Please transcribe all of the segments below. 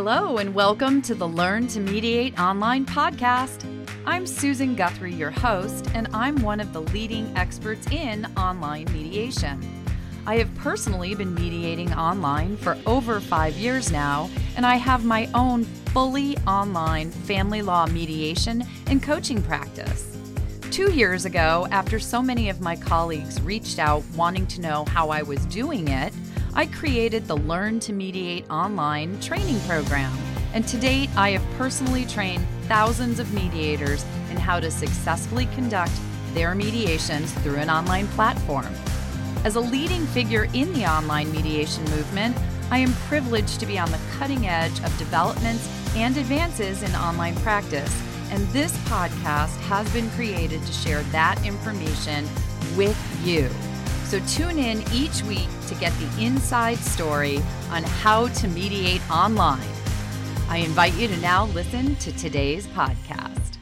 Hello, and welcome to the Learn to Mediate online podcast. I'm Susan Guthrie, your host, and I'm one of the leading experts in online mediation. I have personally been mediating online for over five years now, and I have my own fully online family law mediation and coaching practice. Two years ago, after so many of my colleagues reached out wanting to know how I was doing it, I created the Learn to Mediate Online training program. And to date, I have personally trained thousands of mediators in how to successfully conduct their mediations through an online platform. As a leading figure in the online mediation movement, I am privileged to be on the cutting edge of developments and advances in online practice. And this podcast has been created to share that information with you. So tune in each week to get the inside story on how to mediate online. I invite you to now listen to today's podcast.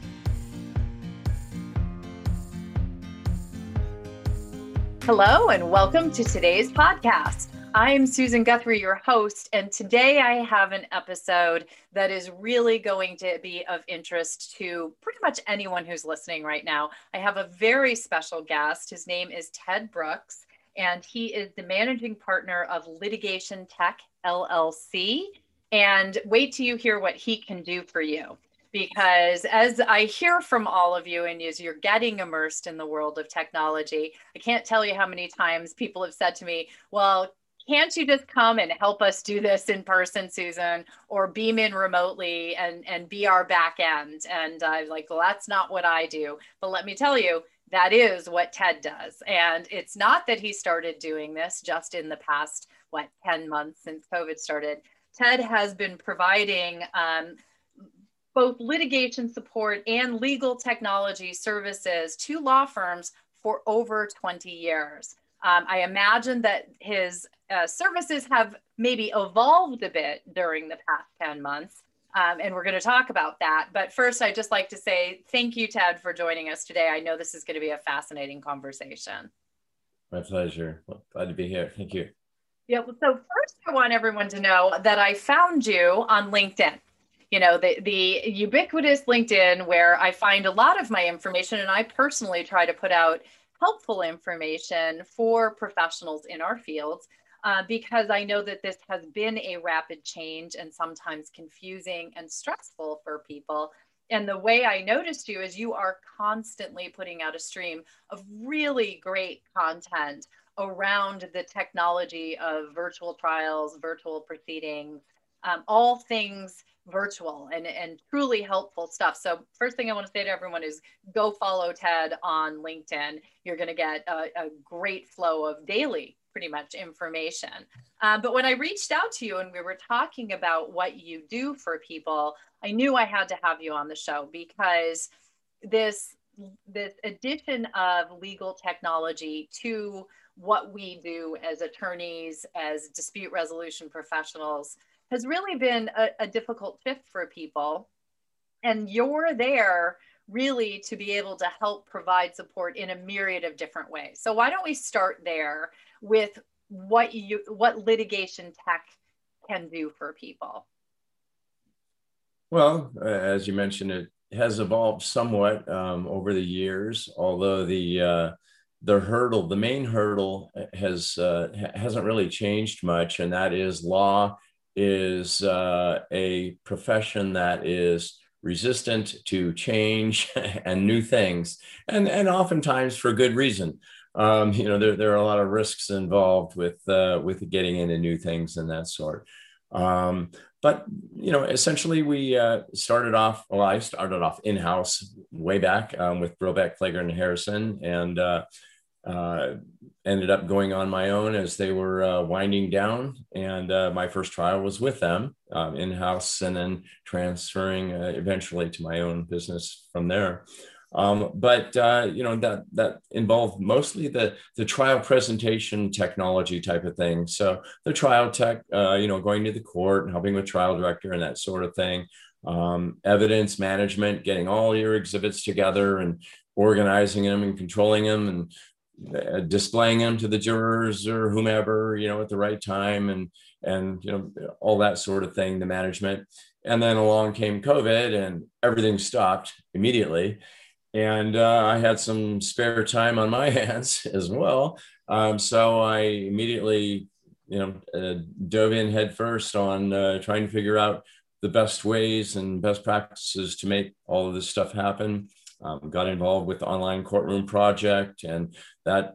Hello, and welcome to today's podcast. I'm Susan Guthrie, your host, and today I have an episode that is really going to be of interest to pretty much anyone who's listening right now. I have a very special guest. His name is Ted Brooks, and he is the managing partner of Litigation Tech LLC. And wait till you hear what he can do for you. Because as I hear from all of you, and as you're getting immersed in the world of technology, I can't tell you how many times people have said to me, Well, can't you just come and help us do this in person, Susan, or beam in remotely and, and be our back end? And I'm like, well, that's not what I do. But let me tell you, that is what Ted does. And it's not that he started doing this just in the past, what, 10 months since COVID started. Ted has been providing um, both litigation support and legal technology services to law firms for over 20 years. Um, I imagine that his uh, services have maybe evolved a bit during the past 10 months. Um, and we're going to talk about that. But first, I'd just like to say thank you, Ted, for joining us today. I know this is going to be a fascinating conversation. My pleasure. Well, glad to be here. Thank you. Yeah. Well, So first, I want everyone to know that I found you on LinkedIn. You know, the, the ubiquitous LinkedIn where I find a lot of my information, and I personally try to put out helpful information for professionals in our fields uh, because I know that this has been a rapid change and sometimes confusing and stressful for people. And the way I noticed you is you are constantly putting out a stream of really great content around the technology of virtual trials, virtual proceedings, um, all things virtual and, and truly helpful stuff. So first thing I want to say to everyone is go follow Ted on LinkedIn. You're going to get a, a, great flow of daily pretty much information. Um, but when I reached out to you and we were talking about what you do for people, I knew I had to have you on the show because this this addition of legal technology to what we do as attorneys, as dispute resolution professionals, has really been a, a difficult shift for people. And you're there really to be able to help provide support in a myriad of different ways. So why don't we start there with what you what litigation tech can do for people? Well, as you mentioned, it has evolved somewhat um, over the years, although the uh, the hurdle, the main hurdle, has uh, hasn't really changed much, and that is law is uh, a profession that is resistant to change and new things, and and oftentimes for good reason. Um, you know, there, there are a lot of risks involved with uh, with getting into new things and that sort. Um, but you know, essentially, we uh, started off. Well, I started off in house way back um, with Brobeck, Phleger, and Harrison, and uh, ended up going on my own as they were uh, winding down. And uh, my first trial was with them um, in house and then transferring uh, eventually to my own business from there. Um, but uh, you know that that involved mostly the the trial presentation technology type of thing. So the trial tech, uh, you know, going to the court and helping with trial director and that sort of thing. Um, evidence management, getting all your exhibits together and organizing them and controlling them and uh, displaying them to the jurors or whomever, you know, at the right time and, and, you know, all that sort of thing, the management. And then along came COVID and everything stopped immediately. And uh, I had some spare time on my hands as well. Um, so I immediately, you know, uh, dove in headfirst on uh, trying to figure out the best ways and best practices to make all of this stuff happen. Um, got involved with the online courtroom project, and that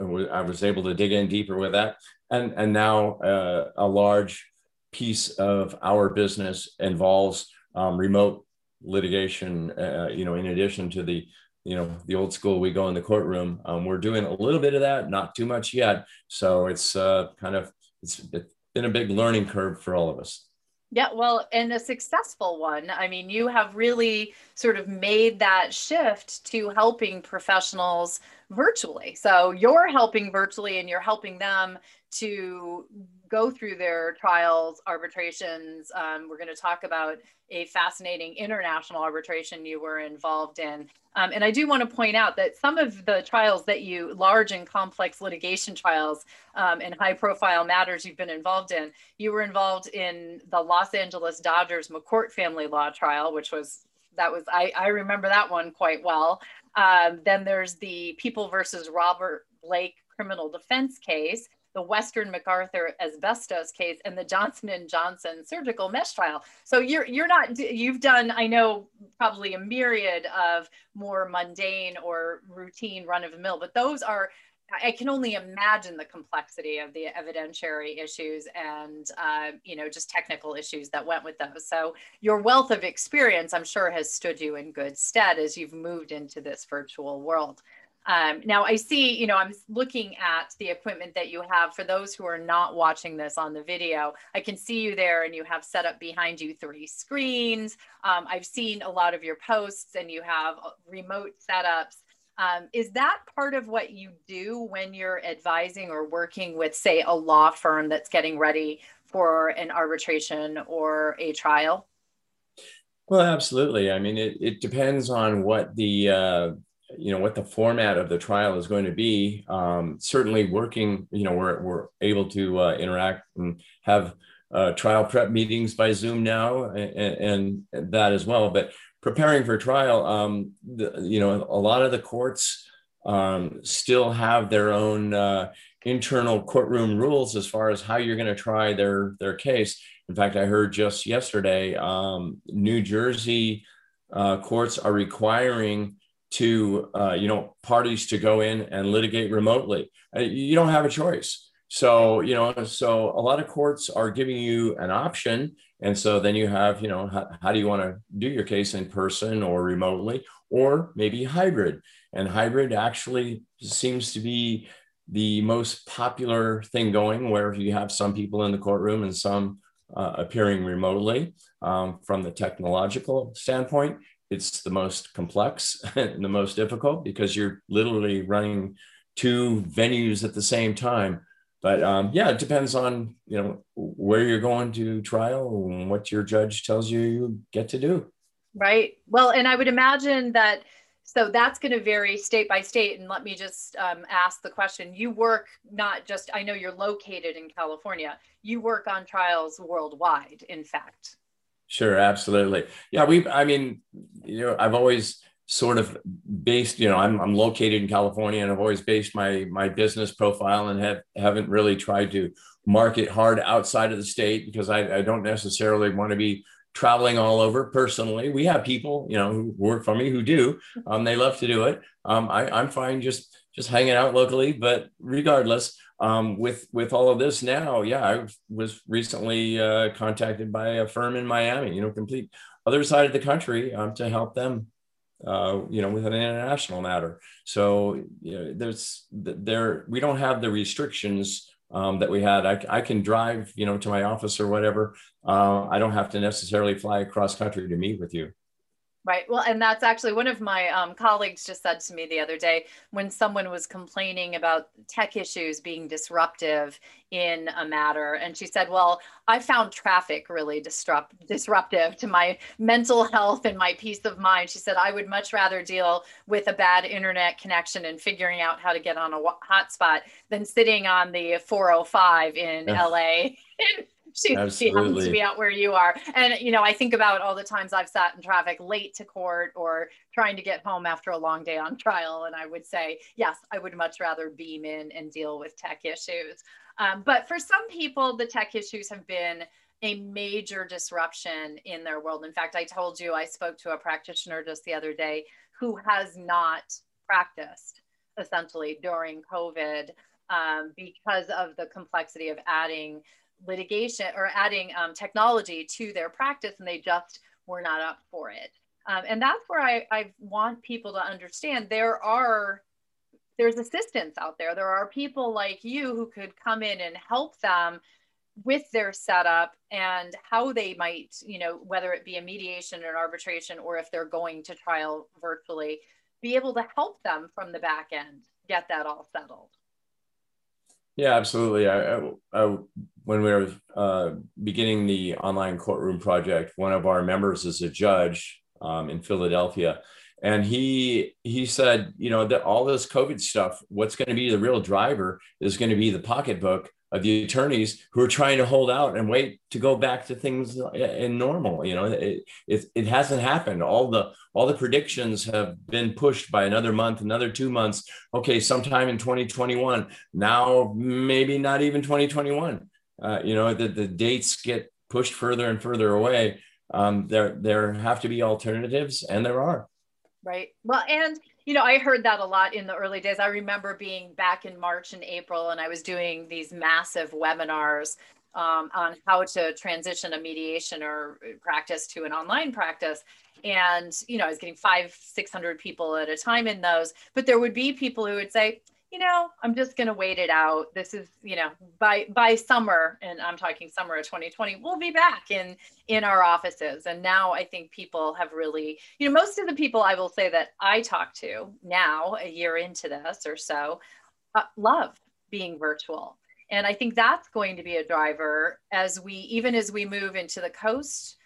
I was able to dig in deeper with that. And and now uh, a large piece of our business involves um, remote litigation. Uh, you know, in addition to the you know the old school we go in the courtroom um, we're doing a little bit of that not too much yet so it's uh, kind of it's been a big learning curve for all of us yeah, well, and a successful one. I mean, you have really sort of made that shift to helping professionals virtually. So you're helping virtually and you're helping them to go through their trials, arbitrations. Um, we're going to talk about a fascinating international arbitration you were involved in. Um, and I do want to point out that some of the trials that you, large and complex litigation trials um, and high profile matters you've been involved in, you were involved in the Los Angeles Dodgers McCourt family law trial, which was, that was, I, I remember that one quite well. Um, then there's the People versus Robert Blake criminal defense case the Western MacArthur asbestos case and the Johnson and Johnson surgical mesh trial. So you're you're not you've done I know probably a myriad of more mundane or routine run of the mill, but those are I can only imagine the complexity of the evidentiary issues and uh, you know just technical issues that went with those. So your wealth of experience, I'm sure, has stood you in good stead as you've moved into this virtual world. Um, now I see, you know, I'm looking at the equipment that you have. For those who are not watching this on the video, I can see you there and you have set up behind you three screens. Um, I've seen a lot of your posts and you have uh, remote setups. Um, is that part of what you do when you're advising or working with, say, a law firm that's getting ready for an arbitration or a trial? Well, absolutely. I mean, it, it depends on what the uh, you know what the format of the trial is going to be um, certainly working you know we're, we're able to uh, interact and have uh, trial prep meetings by zoom now and, and, that as well. But preparing for trial um, the, you know a lot of the courts um, still have their own uh, internal courtroom rules as far as how you're going to try their their case. In fact i heard just yesterday um, new jersey uh, courts are requiring to uh, you know parties to go in and litigate remotely. Uh, you don't have a choice. So you know, so a lot of courts are giving you an option, and so then you have you know how, how do you want to do your case in person or remotely, or maybe hybrid. And hybrid actually seems to be the most popular thing going, where you have some people in the courtroom and some uh, appearing remotely um, from the technological standpoint it's the most complex and the most difficult because you're literally running two venues at the same time. But um, yeah, it depends on you know where you're going to trial and what your judge tells you you get to do. Right. Well, and I would imagine that so that's going to vary state by state. And let me just um, ask the question: You work not just I know you're located in California. You work on trials worldwide. In fact. Sure, absolutely. Yeah, we. I mean, you know, I've always sort of based. You know, I'm I'm located in California, and I've always based my my business profile and have haven't really tried to market hard outside of the state because I, I don't necessarily want to be traveling all over personally. We have people, you know, who work for me who do. Um, they love to do it. Um, I, I'm fine just just hanging out locally, but regardless, um, with with all of this now, yeah, I was recently uh, contacted by a firm in Miami, you know, complete other side of the country um, to help them, uh, you know, with an international matter. So you know, there's there we don't have the restrictions um, that we had. I, I can drive, you know, to my office or whatever. Uh, I don't have to necessarily fly across country to meet with you. Right. Well, and that's actually one of my um, colleagues just said to me the other day when someone was complaining about tech issues being disruptive in a matter. And she said, Well, I found traffic really disrupt, disruptive to my mental health and my peace of mind. She said, I would much rather deal with a bad internet connection and figuring out how to get on a hotspot than sitting on the 405 in LA. she, she happens to be out where you are. And, you know, I think about all the times I've sat in traffic late to court or trying to get home after a long day on trial. And I would say, yes, I would much rather beam in and deal with tech issues. Um, but for some people, the tech issues have been a major disruption in their world. In fact, I told you I spoke to a practitioner just the other day who has not practiced essentially during COVID um, because of the complexity of adding litigation or adding um, technology to their practice and they just were not up for it. Um, and that's where I, I want people to understand there are there's assistance out there. There are people like you who could come in and help them with their setup and how they might, you know, whether it be a mediation or arbitration or if they're going to trial virtually, be able to help them from the back end get that all settled. Yeah, absolutely. I, I, I when we were uh, beginning the online courtroom project, one of our members is a judge um, in Philadelphia, and he he said, you know, that all this COVID stuff, what's going to be the real driver is going to be the pocketbook of the attorneys who are trying to hold out and wait to go back to things in normal. You know, it, it, it hasn't happened. All the all the predictions have been pushed by another month, another two months. Okay, sometime in 2021. Now maybe not even 2021. Uh, you know, the, the dates get pushed further and further away. Um, there there have to be alternatives, and there are. Right. Well, and you know, I heard that a lot in the early days. I remember being back in March and April, and I was doing these massive webinars um, on how to transition a mediation or practice to an online practice. And, you know, I was getting five, 600 people at a time in those. But there would be people who would say, you know, I'm just going to wait it out. This is, you know, by by summer, and I'm talking summer of 2020, we'll be back in in our offices. And now I think people have really, you know, most of the people I will say that I talk to now, a year into this or so, uh, love being virtual. And I think that's going to be a driver as we, even as we move into the coast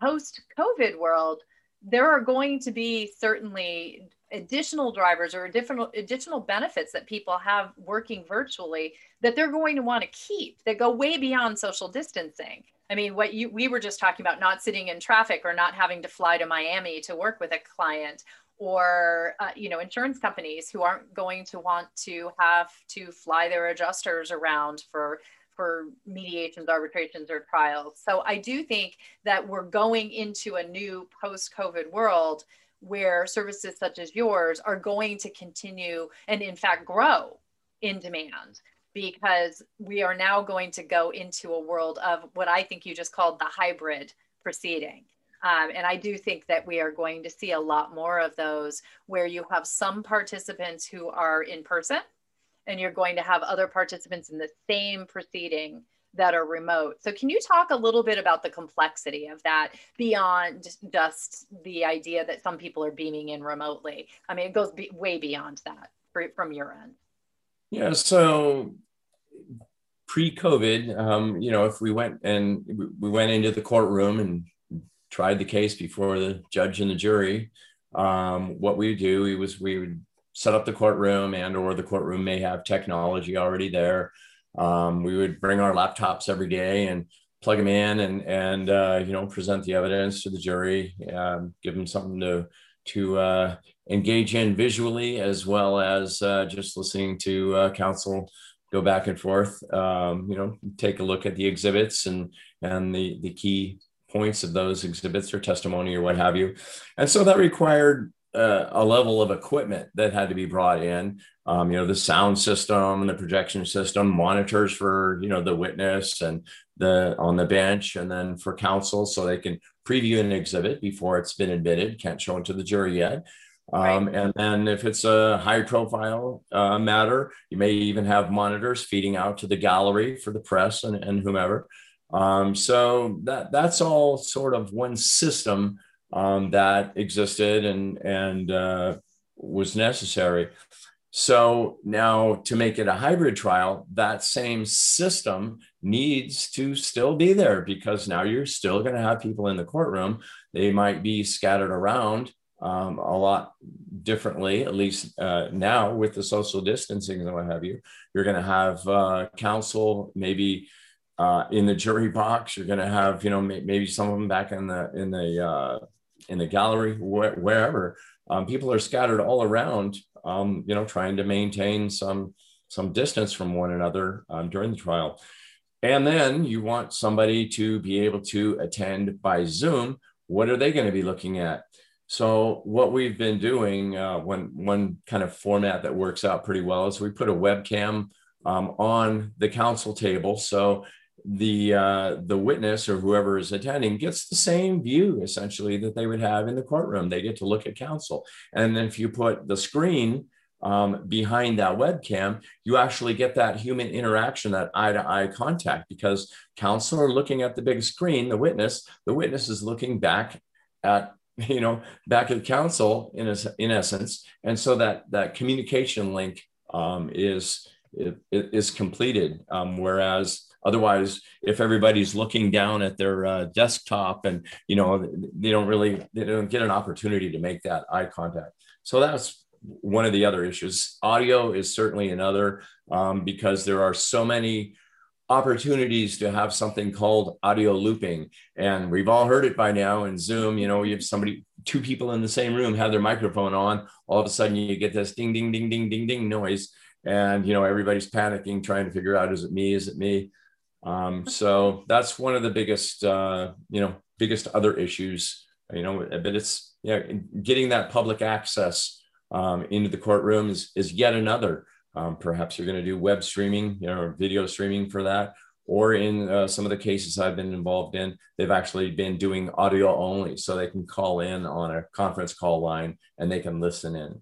post COVID world. There are going to be certainly additional drivers or additional additional benefits that people have working virtually that they're going to want to keep that go way beyond social distancing. I mean, what you we were just talking about not sitting in traffic or not having to fly to Miami to work with a client or uh, you know insurance companies who aren't going to want to have to fly their adjusters around for for mediations arbitrations or trials so i do think that we're going into a new post covid world where services such as yours are going to continue and in fact grow in demand because we are now going to go into a world of what I think you just called the hybrid proceeding. Um, and I do think that we are going to see a lot more of those where you have some participants who are in person and you're going to have other participants in the same proceeding that are remote. So, can you talk a little bit about the complexity of that beyond just the idea that some people are beaming in remotely? I mean, it goes way beyond that for, from your end. Yeah. So, pre-COVID, um, you know, if we went and we went into the courtroom and tried the case before the judge and the jury, um, what we do was we would set up the courtroom and or the courtroom may have technology already there um, we would bring our laptops every day and plug them in and and uh, you know present the evidence to the jury, um, give them something to to uh, engage in visually as well as uh, just listening to uh, counsel go back and forth. Um, you know, take a look at the exhibits and and the the key points of those exhibits or testimony or what have you. And so that required uh, a level of equipment that had to be brought in. Um, you know, the sound system and the projection system, monitors for you know the witness and the on the bench, and then for counsel so they can preview an exhibit before it's been admitted. Can't show it to the jury yet. Um, right. And then if it's a high profile uh, matter, you may even have monitors feeding out to the gallery for the press and, and whomever. Um, so that that's all sort of one system um, that existed and and uh, was necessary. So now to make it a hybrid trial, that same system needs to still be there because now you're still going to have people in the courtroom. They might be scattered around um, a lot differently, at least uh, now with the social distancing and what have you. You're going to have uh, counsel maybe uh, in the jury box. You're going to have you know maybe some of them back in the in the uh, in the gallery wh- wherever. Um, people are scattered all around um, you know, trying to maintain some some distance from one another um, during the trial. And then you want somebody to be able to attend by Zoom. What are they going to be looking at? So what we've been doing, uh, one one kind of format that works out pretty well is we put a webcam um, on the counsel table. So the uh, the witness or whoever is attending gets the same view essentially that they would have in the courtroom. They get to look at counsel, and then if you put the screen um, behind that webcam, you actually get that human interaction, that eye to eye contact, because counsel are looking at the big screen. The witness, the witness is looking back at you know back at counsel in in essence, and so that that communication link um, is is completed. Um, whereas Otherwise, if everybody's looking down at their uh, desktop and you know they don't really they don't get an opportunity to make that eye contact. So that's one of the other issues. Audio is certainly another um, because there are so many opportunities to have something called audio looping and we've all heard it by now in zoom you know you have somebody two people in the same room have their microphone on all of a sudden you get this ding ding ding ding ding ding noise and you know everybody's panicking trying to figure out is it me is it me um, so that's one of the biggest, uh, you know, biggest other issues, you know, but it's, yeah, getting that public access um, into the courtroom is, is yet another. Um, perhaps you're going to do web streaming, you know, video streaming for that. Or in uh, some of the cases I've been involved in, they've actually been doing audio only. So they can call in on a conference call line and they can listen in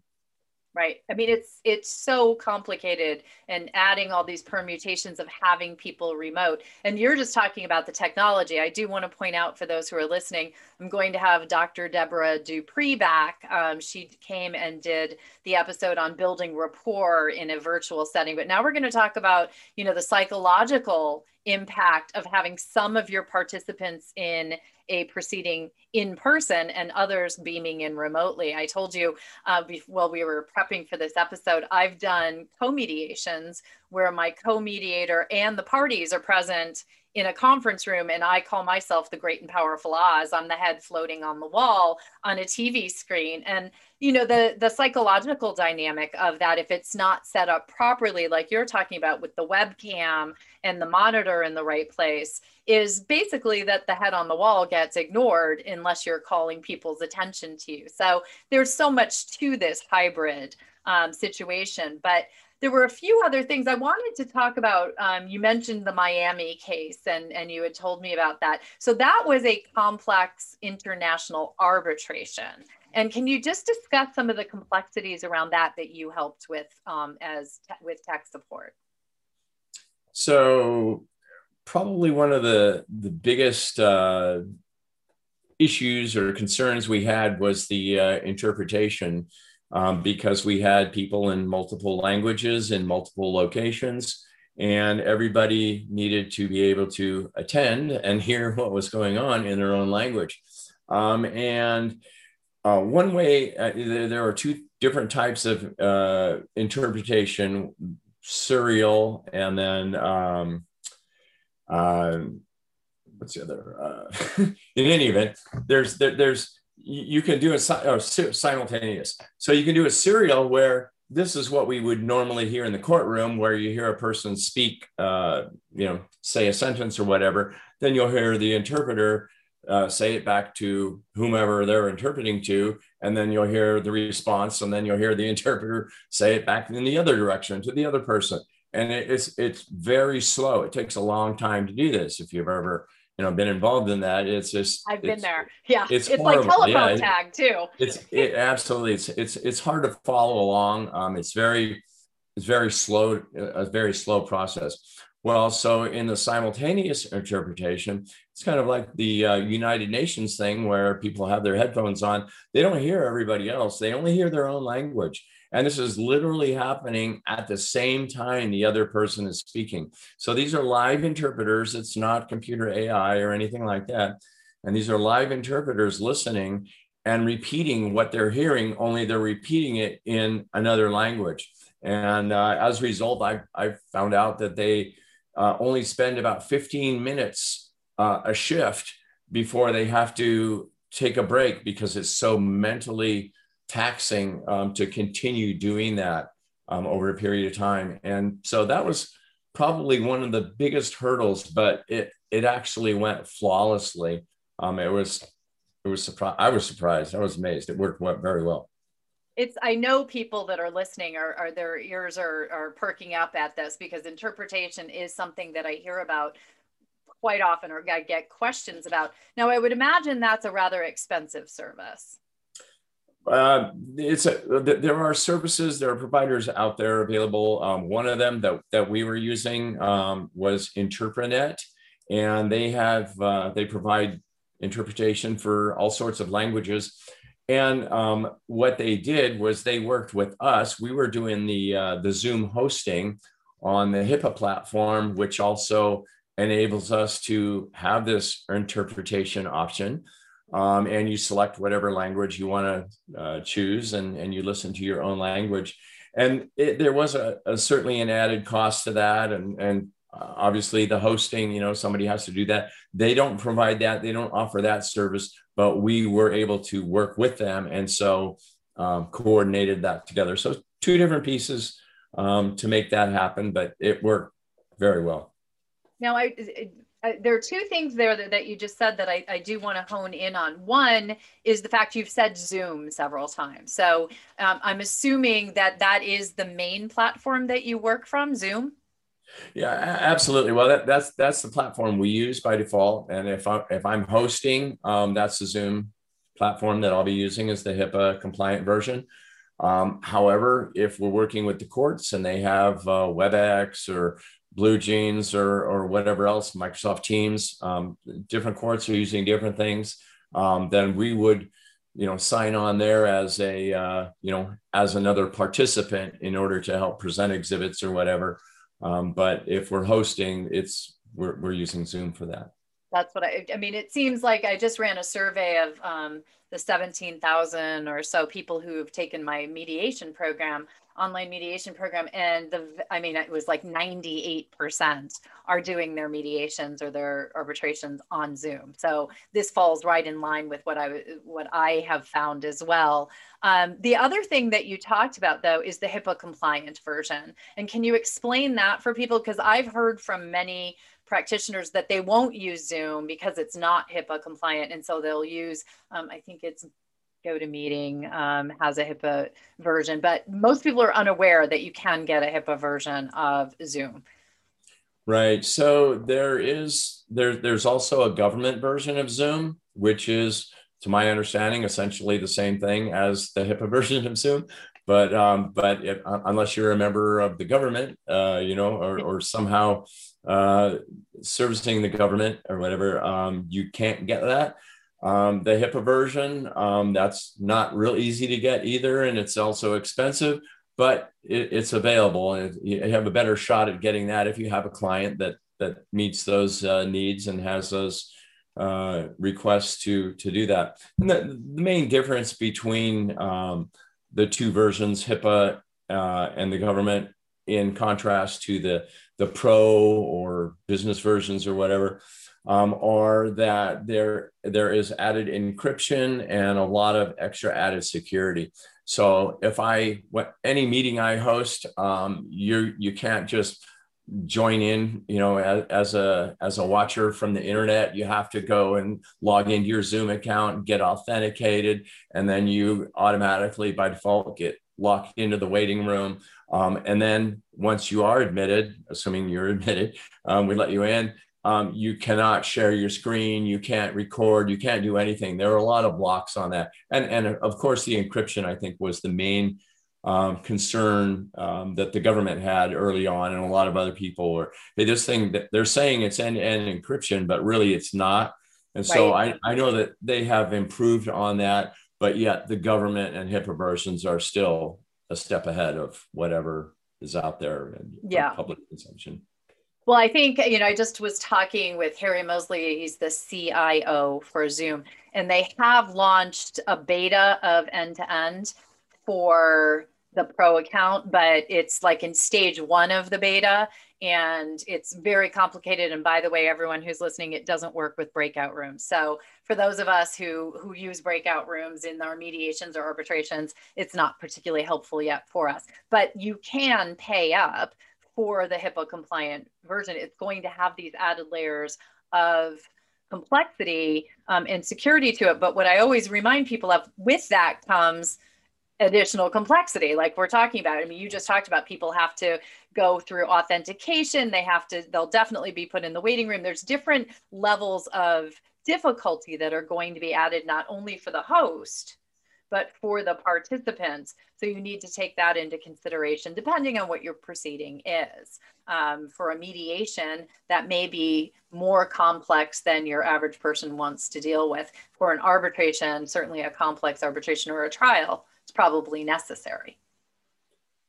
right? I mean it's it's so complicated and adding all these permutations of having people remote. And you're just talking about the technology. I do want to point out for those who are listening i'm going to have dr deborah dupree back. Um, she came and did the episode on building rapport in a virtual setting. But now we're going to talk about you know the psychological impact of having some of your participants in a proceeding in person and others beaming in remotely. I told you uh, while we were prepping for this episode, I've done co mediations where my co mediator and the parties are present in a conference room and I call myself the great and powerful Oz. I'm the head floating on the wall on a TV screen. And you know the the psychological dynamic of that if it's not set up properly like you're talking about with the webcam and the monitor in the right place is basically that the head on the wall gets ignored unless you're calling people's attention to you. So there's so much to this hybrid um, situation, but there were a few other things I wanted to talk about. Um, you mentioned the Miami case, and, and you had told me about that. So that was a complex international arbitration. And can you just discuss some of the complexities around that that you helped with um, as with tech support? So, probably one of the the biggest uh, issues or concerns we had was the uh, interpretation um, because we had people in multiple languages in multiple locations and everybody needed to be able to attend and hear what was going on in their own language. Um, and uh, one way uh, there, are two different types of uh, interpretation serial and then um, uh, what's the other uh, in any event there's there, there's you can do a simultaneous so you can do a serial where this is what we would normally hear in the courtroom where you hear a person speak uh, you know say a sentence or whatever then you'll hear the interpreter uh, say it back to whomever they're interpreting to, and then you'll hear the response, and then you'll hear the interpreter say it back in the other direction to the other person. And it's it's very slow. It takes a long time to do this. If you've ever you know been involved in that, it's just I've been there. Yeah, it's, it's like telephone yeah, tag too. It's it absolutely it's it's it's hard to follow along. Um, it's very it's very slow, a very slow process. Well, so in the simultaneous interpretation, it's kind of like the uh, United Nations thing where people have their headphones on. They don't hear everybody else, they only hear their own language. And this is literally happening at the same time the other person is speaking. So these are live interpreters. It's not computer AI or anything like that. And these are live interpreters listening and repeating what they're hearing, only they're repeating it in another language. And uh, as a result, I, I found out that they uh, only spend about 15 minutes uh, a shift before they have to take a break because it's so mentally taxing um, to continue doing that um, over a period of time. And so that was probably one of the biggest hurdles, but it it actually went flawlessly. Um, it was it was surprised. I was surprised. I was amazed. It worked very well it's i know people that are listening are, are their ears are, are perking up at this because interpretation is something that i hear about quite often or i get questions about now i would imagine that's a rather expensive service uh, it's a, there are services there are providers out there available um, one of them that, that we were using um, was interprenet and they have uh, they provide interpretation for all sorts of languages and um, what they did was they worked with us. We were doing the uh, the Zoom hosting on the HIPAA platform, which also enables us to have this interpretation option. Um, and you select whatever language you want to uh, choose, and, and you listen to your own language. And it, there was a, a, certainly an added cost to that, and and uh, obviously the hosting. You know, somebody has to do that. They don't provide that. They don't offer that service but we were able to work with them and so um, coordinated that together. So two different pieces um, to make that happen, but it worked very well. Now, I, There are two things there that, that you just said that I, I do want to hone in on. One is the fact you've said Zoom several times. So um, I'm assuming that that is the main platform that you work from, Zoom. Yeah, absolutely. Well, that, that's that's the platform we use by default. And if I if I'm hosting, um, that's the Zoom platform that I'll be using as the HIPAA compliant version. Um, however, if we're working with the courts and they have uh, WebEx or BlueJeans or or whatever else, Microsoft Teams, um, different courts are using different things. Um, then we would you know sign on there as a uh, you know as another participant in order to help present exhibits or whatever um, but if we're hosting, it's we're, we're using Zoom for that. That's what I, I mean, it seems like I just ran a survey of um, the 17,000 or so people who have taken my mediation program, online mediation program. And the, I mean, it was like 98% are doing their mediations or their arbitrations on Zoom. So this falls right in line with what I, what I have found as well. Um, the other thing that you talked about though is the HIPAA compliant version. And can you explain that for people? Because I've heard from many practitioners that they won't use Zoom because it's not HIPAA compliant. And so they'll use, um, I think it's GoToMeeting um, has a HIPAA version, but most people are unaware that you can get a HIPAA version of Zoom. Right. So there is there there's also a government version of Zoom, which is, to my understanding, essentially the same thing as the HIPAA version of Zoom. But um, but if, unless you're a member of the government, uh, you know, or, or somehow uh, servicing the government or whatever, um, you can't get that. Um, the HIPAA version, um, that's not real easy to get either, and it's also expensive, but it, it's available, and you have a better shot at getting that if you have a client that that meets those uh, needs and has those uh, requests to to do that. And the, the main difference between um, the two versions, HIPAA uh, and the government, in contrast to the the pro or business versions or whatever um, are that there there is added encryption and a lot of extra added security so if i what any meeting i host um, you you can't just join in you know as, as, a as a watcher from the internet you have to go and log into your zoom account get authenticated and then you automatically by default get locked into the waiting room um, and then once you are admitted, assuming you're admitted, um, we let you in. Um, you cannot share your screen, you can't record, you can't do anything. There are a lot of blocks on that, and and of course the encryption I think was the main um, concern um, that the government had early on, and a lot of other people were. Hey, this thing that they're saying it's end-to-end encryption, but really it's not. And so right. I, I know that they have improved on that, but yet the government and HIPAA versions are still a step ahead of whatever is out there and yeah. public consumption. Well, I think, you know, I just was talking with Harry Moseley, he's the CIO for Zoom, and they have launched a beta of end to end for the pro account, but it's like in stage one of the beta and it's very complicated. And by the way, everyone who's listening, it doesn't work with breakout rooms. So for those of us who, who use breakout rooms in our mediations or arbitrations, it's not particularly helpful yet for us, but you can pay up for the HIPAA compliant version. It's going to have these added layers of complexity um, and security to it. But what I always remind people of with that comes additional complexity like we're talking about i mean you just talked about people have to go through authentication they have to they'll definitely be put in the waiting room there's different levels of difficulty that are going to be added not only for the host but for the participants so you need to take that into consideration depending on what your proceeding is um, for a mediation that may be more complex than your average person wants to deal with for an arbitration certainly a complex arbitration or a trial it's probably necessary.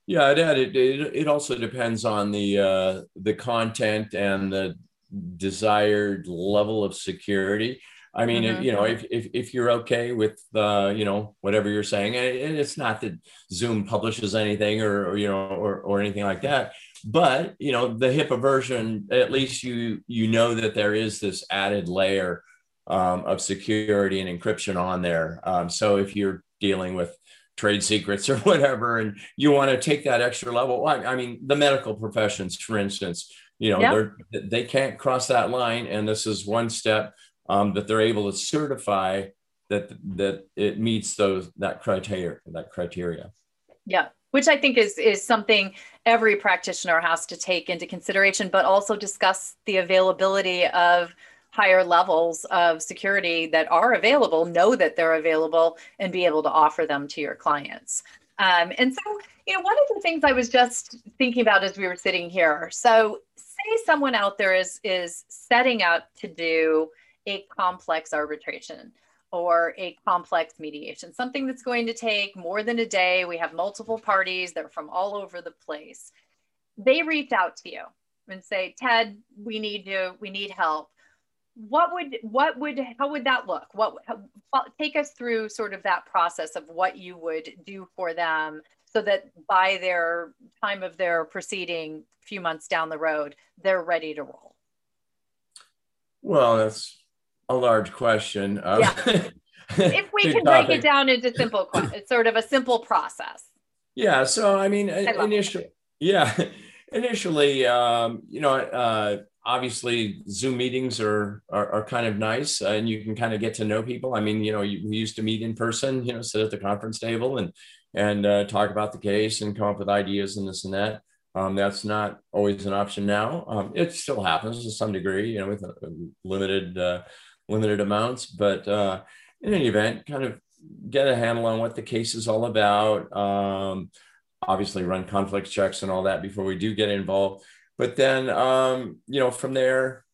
Yeah, it, it, it also depends on the uh, the content and the desired level of security. I mean, mm-hmm. if, you know, if, if, if you're okay with, uh, you know, whatever you're saying, and it's not that Zoom publishes anything or, or you know, or, or anything like that, but, you know, the HIPAA version, at least you, you know that there is this added layer um, of security and encryption on there. Um, so if you're dealing with trade secrets or whatever and you want to take that extra level i mean the medical professions for instance you know they're they can't cross that line and this is one step um, that they're able to certify that that it meets those that criteria that criteria yeah which i think is is something every practitioner has to take into consideration but also discuss the availability of higher levels of security that are available, know that they're available, and be able to offer them to your clients. Um, and so, you know, one of the things I was just thinking about as we were sitting here. So, say someone out there is is setting out to do a complex arbitration or a complex mediation, something that's going to take more than a day. We have multiple parties, they're from all over the place. They reach out to you and say, Ted, we need you, we need help what would what would how would that look what how, take us through sort of that process of what you would do for them so that by their time of their proceeding a few months down the road they're ready to roll well that's a large question yeah. if we can break it down into simple it's sort of a simple process. Yeah so i mean I initially yeah initially um, you know uh, obviously zoom meetings are, are, are kind of nice uh, and you can kind of get to know people. I mean you know you, we used to meet in person you know sit at the conference table and and uh, talk about the case and come up with ideas and this and that. Um, that's not always an option now. Um, it still happens to some degree you know with limited uh, limited amounts but uh, in any event kind of get a handle on what the case is all about. Um, obviously run conflict checks and all that before we do get involved. But then, um, you know, from there,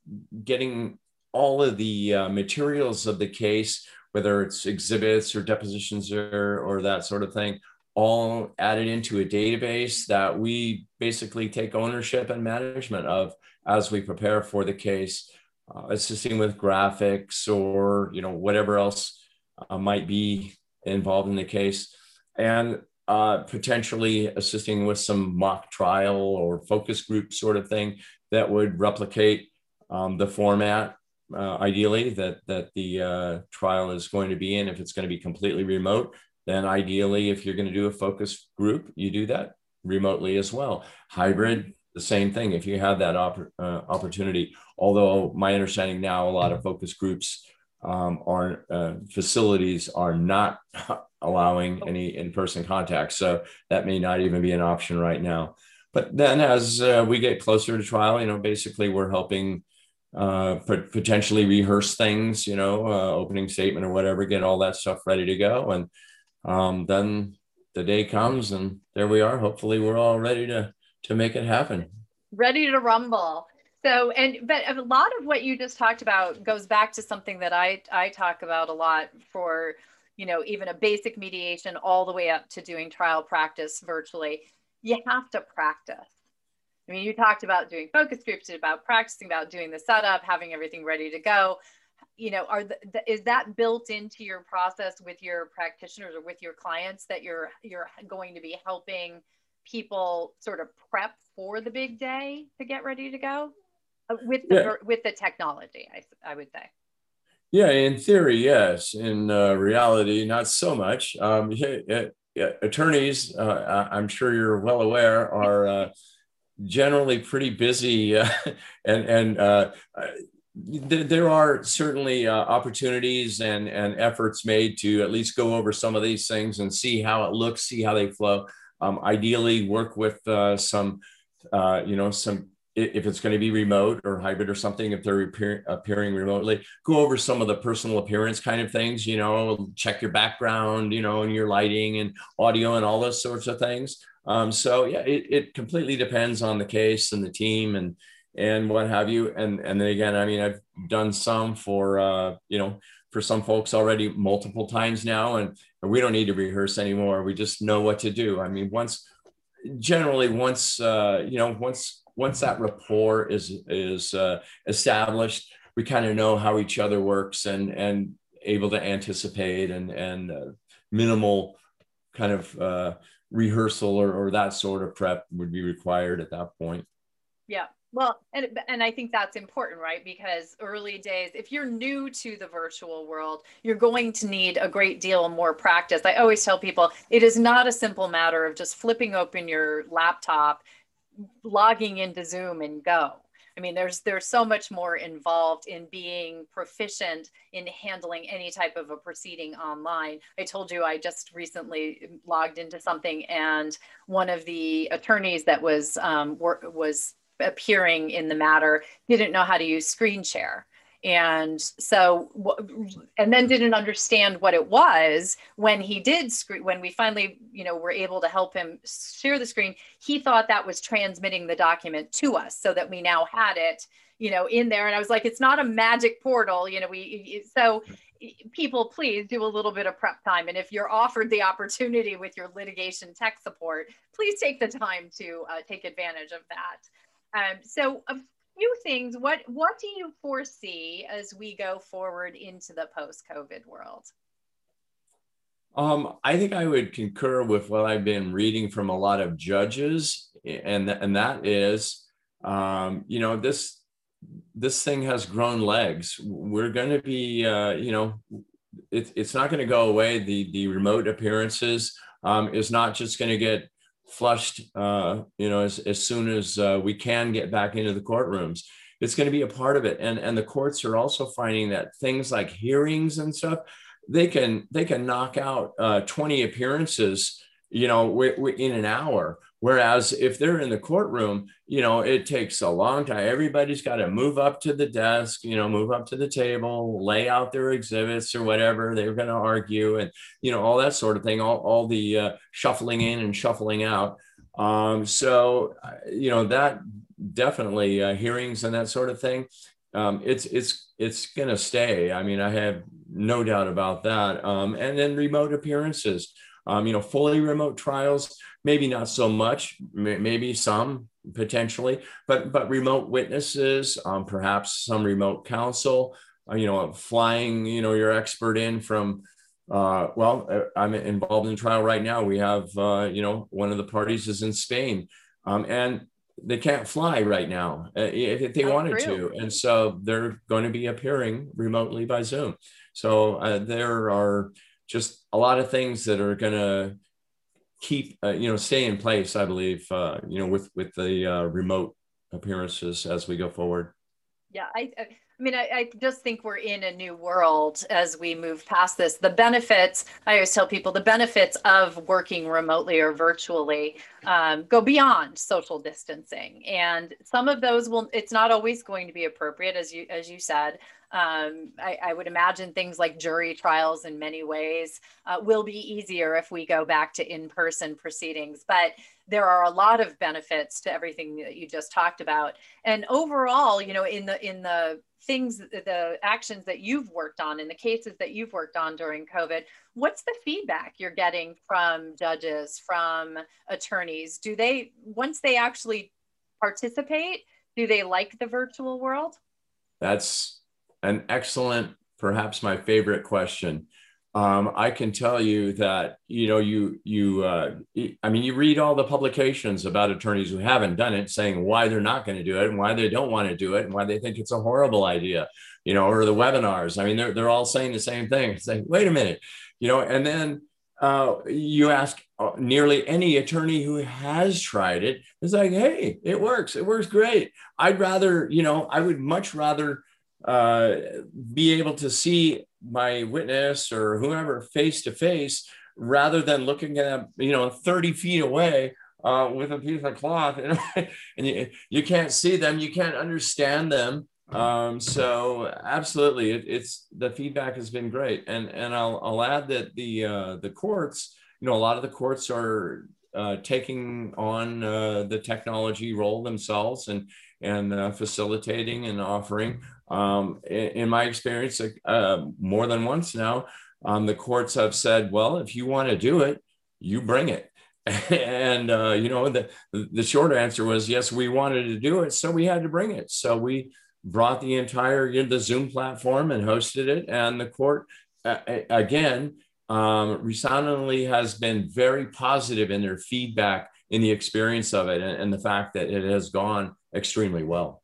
getting all of the uh, materials of the case, whether it's exhibits or depositions or, or that sort of thing, all added into a database that we basically take ownership and management of as we prepare for the case, uh, assisting with graphics or you know whatever else uh, might be involved in the case. And uh, potentially assisting with some mock trial or focus group sort of thing that would replicate um, the format uh, ideally that that the uh, trial is going to be in. If it's going to be completely remote, then ideally, if you're going to do a focus group, you do that remotely as well. Hybrid, the same thing. If you have that opp- uh, opportunity, although my understanding now, a lot of focus groups um, are uh, facilities are not allowing any in-person contact. So that may not even be an option right now. But then as uh, we get closer to trial, you know, basically we're helping uh, potentially rehearse things, you know, uh, opening statement or whatever, get all that stuff ready to go. And um, then the day comes and there we are. Hopefully we're all ready to, to make it happen. Ready to rumble. So, and, but a lot of what you just talked about goes back to something that I, I talk about a lot for, you know, even a basic mediation all the way up to doing trial practice virtually. You have to practice. I mean, you talked about doing focus groups, about practicing, about doing the setup, having everything ready to go you know are the, the, is that built into your process with your practitioners or with your clients that you're you're going to be helping people sort of prep for the big day to get ready to go uh, with the yeah. with the technology I, I would say yeah in theory yes in uh, reality not so much um, yeah, yeah, attorneys uh, i'm sure you're well aware are uh, generally pretty busy uh, and and uh, there are certainly uh, opportunities and, and efforts made to at least go over some of these things and see how it looks, see how they flow. Um, ideally, work with uh, some, uh, you know, some if it's going to be remote or hybrid or something, if they're appear, appearing remotely, go over some of the personal appearance kind of things. You know, check your background, you know, and your lighting and audio and all those sorts of things. Um, so yeah, it, it completely depends on the case and the team and and what have you. And and then again, I mean, I've done some for uh, you know for some folks already multiple times now, and, and we don't need to rehearse anymore. We just know what to do. I mean, once generally once uh, you know once once that rapport is is uh, established, we kind of know how each other works and and able to anticipate and and uh, minimal kind of uh, rehearsal or, or that sort of prep would be required at that point. Yeah, well, and and I think that's important, right? Because early days, if you're new to the virtual world, you're going to need a great deal more practice. I always tell people it is not a simple matter of just flipping open your laptop, logging into Zoom and go. I mean, there's there's so much more involved in being proficient in handling any type of a proceeding online. I told you I just recently logged into something, and one of the attorneys that was um, was appearing in the matter didn't know how to use screen share. And so and then didn't understand what it was when he did screen when we finally you know were able to help him share the screen he thought that was transmitting the document to us so that we now had it you know in there. And i was like it's not a magic portal you know we so people please do a little bit of prep time. And if you're offered the opportunity with your litigation tech support please take the time to uh, take advantage of that um, so a few things. What what do you foresee as we go forward into the post-COVID world? Um, I think I would concur with what I've been reading from a lot of judges, and and that is, um, you know, this this thing has grown legs. We're going to be, uh, you know, it, it's not going to go away. The the remote appearances um, is not just going to get flushed, uh, you know, as, as soon as uh, we can get back into the courtrooms. It's going to be a part of it, and and the courts are also finding that things like hearings and stuff, they can they can knock out uh, 20 appearances, you know, w- w- in an hour Whereas if they're in the courtroom, you know, it takes a long time. Everybody's got to move up to the desk, you know, move up to the table, lay out their exhibits or whatever they're going to argue, and you know, all that sort of thing. All all the uh, shuffling in and shuffling out. Um, so you know that definitely uh, hearings and that sort of thing. Um, it's it's it's going to stay. I mean, I have no doubt about that. Um, and then remote appearances. Um, you know, fully remote trials maybe not so much, maybe some potentially, but but remote witnesses, um, perhaps some remote counsel, uh, you know, flying, you know, your expert in from. Uh, well, uh, I'm involved in the trial right now. We have, uh, you know, one of the parties is in Spain, um, and they can't fly right now uh, if they oh, wanted to, and so they're going to be appearing remotely by Zoom. So uh, there are just a lot of things that are going to keep uh, you know stay in place i believe uh, you know with with the uh, remote appearances as we go forward. Yeah i i mean I, I just think we're in a new world as we move past this. The benefits i always tell people the benefits of working remotely or virtually um, go beyond social distancing. And some of those will it's not always going to be appropriate as you as you said um, I, I, would imagine things like jury trials in many ways uh, will be easier if we go back to in-person proceedings but there are a lot of benefits to everything that you just talked about. And overall you know in the in the things the actions that you've worked on in the cases that you've worked on during covid what's the feedback you're getting from judges from attorneys? Do they once they actually participate do they like the virtual world? That's an excellent perhaps my favorite question um, I can tell you that you know you you uh, I mean you read all the publications about attorneys who haven't done it, saying why they're not going to do it and why they don't want to do it and why they think it's a horrible idea, you know, or the webinars. I mean they're they're all saying the same thing. Like wait a minute, you know, and then uh, you ask uh, nearly any attorney who has tried it, it's like hey, it works, it works great. I'd rather you know I would much rather uh, be able to see my witness or whoever face to face rather than looking at you know 30 feet away uh, with a piece of cloth. And, and you, you can't see them you can't understand them. Um, so absolutely it, it's the feedback has been great. And and i'll, I'll add that the uh, the courts you know a lot of the courts are uh, taking on uh, the technology role themselves and and uh, facilitating and offering um, in, in, my experience, uh, more than once now, um, the courts have said, well, if you want to do it, you bring it. and, uh, you know, the, the short answer was, yes, we wanted to do it. So we had to bring it. So we brought the entire, you know, the Zoom platform and hosted it. And the court, uh, again, um, resoundingly has been very positive in their feedback in the experience of it and, and the fact that it has gone extremely well.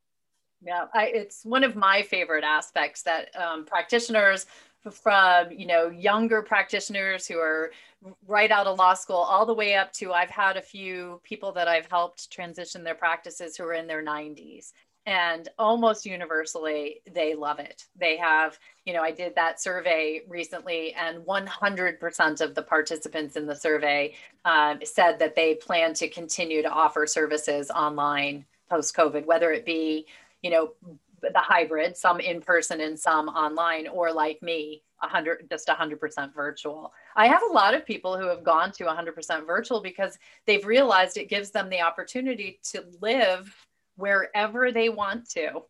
Yeah, I, it's one of my favorite aspects that um, practitioners from you know younger practitioners who are right out of law school all the way up to I've had a few people that I've helped transition their practices who are in their 90s and almost universally they love it. They have you know i did that survey recently and 100% of the participants in the survey uh, said that they plan to continue to offer services online post covid whether it be you know, the hybrid, some in person and some online, or like me, 100 just 100% virtual. I have a lot of people who have gone to 100% virtual because they've realized it gives them the opportunity to live wherever they want to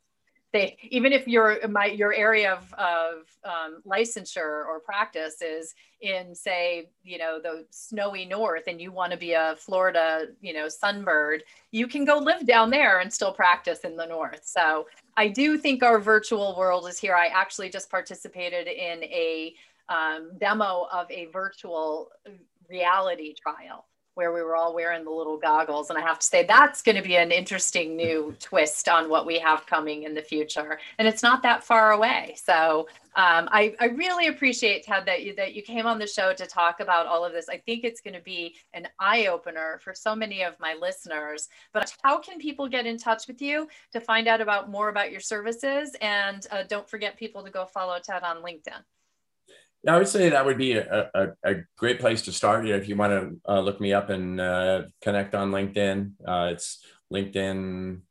they even if your my your area of, of um, licensure or practice is in say you know the snowy north and you want to be a florida you know sunbird you can go live down there and still practice in the north. So i do think our virtual world is here. I actually just participated in a um, demo of a virtual reality trial where we were all wearing the little goggles. And I have to say, that's going to be an interesting new twist on what we have coming in the future. And it's not that far away. So um, I, I, really appreciate, Ted, that you, that you came on the show to talk about all of this. I think it's going to be an eye opener for so many of my listeners. But how can people get in touch with you to find out about more about your services? And uh, don't forget people to go follow Ted on LinkedIn. Yeah, I would say that would be a, a, a great place to start. You know, if you want to uh, look me up and uh, connect on LinkedIn, uh, it's LinkedIn.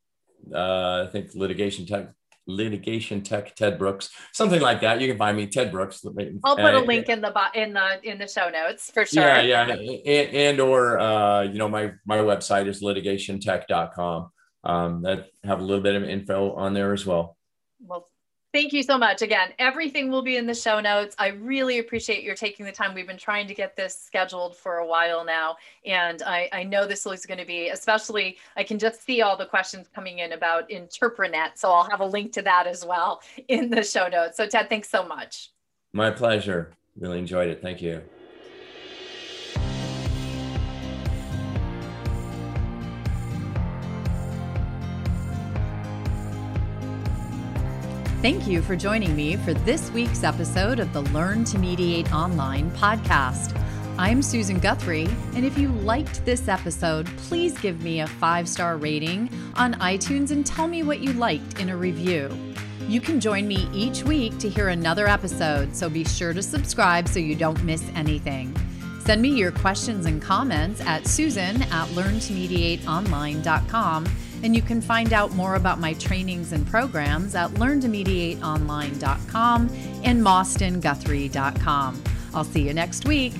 Uh, I think litigation tech, litigation tech, Ted Brooks, something like that. You can find me, Ted Brooks. I'll put a link in the in the in the show notes for sure. Yeah, yeah, and, and or uh, you know my my website is litigationtech.com. Um, that have a little bit of info on there as well. Well, Thank you so much. Again, everything will be in the show notes. I really appreciate your taking the time. We've been trying to get this scheduled for a while now. And I, I know this is going to be, especially, I can just see all the questions coming in about Interprenet. So I'll have a link to that as well in the show notes. So, Ted, thanks so much. My pleasure. Really enjoyed it. Thank you. Thank you for joining me for this week's episode of the Learn to Mediate Online podcast. I'm Susan Guthrie, and if you liked this episode, please give me a five star rating on iTunes and tell me what you liked in a review. You can join me each week to hear another episode, so be sure to subscribe so you don't miss anything. Send me your questions and comments at susan at learntomediateonline.com. And you can find out more about my trainings and programs at learntomediateonline.com and mostynguthrie.com. I'll see you next week.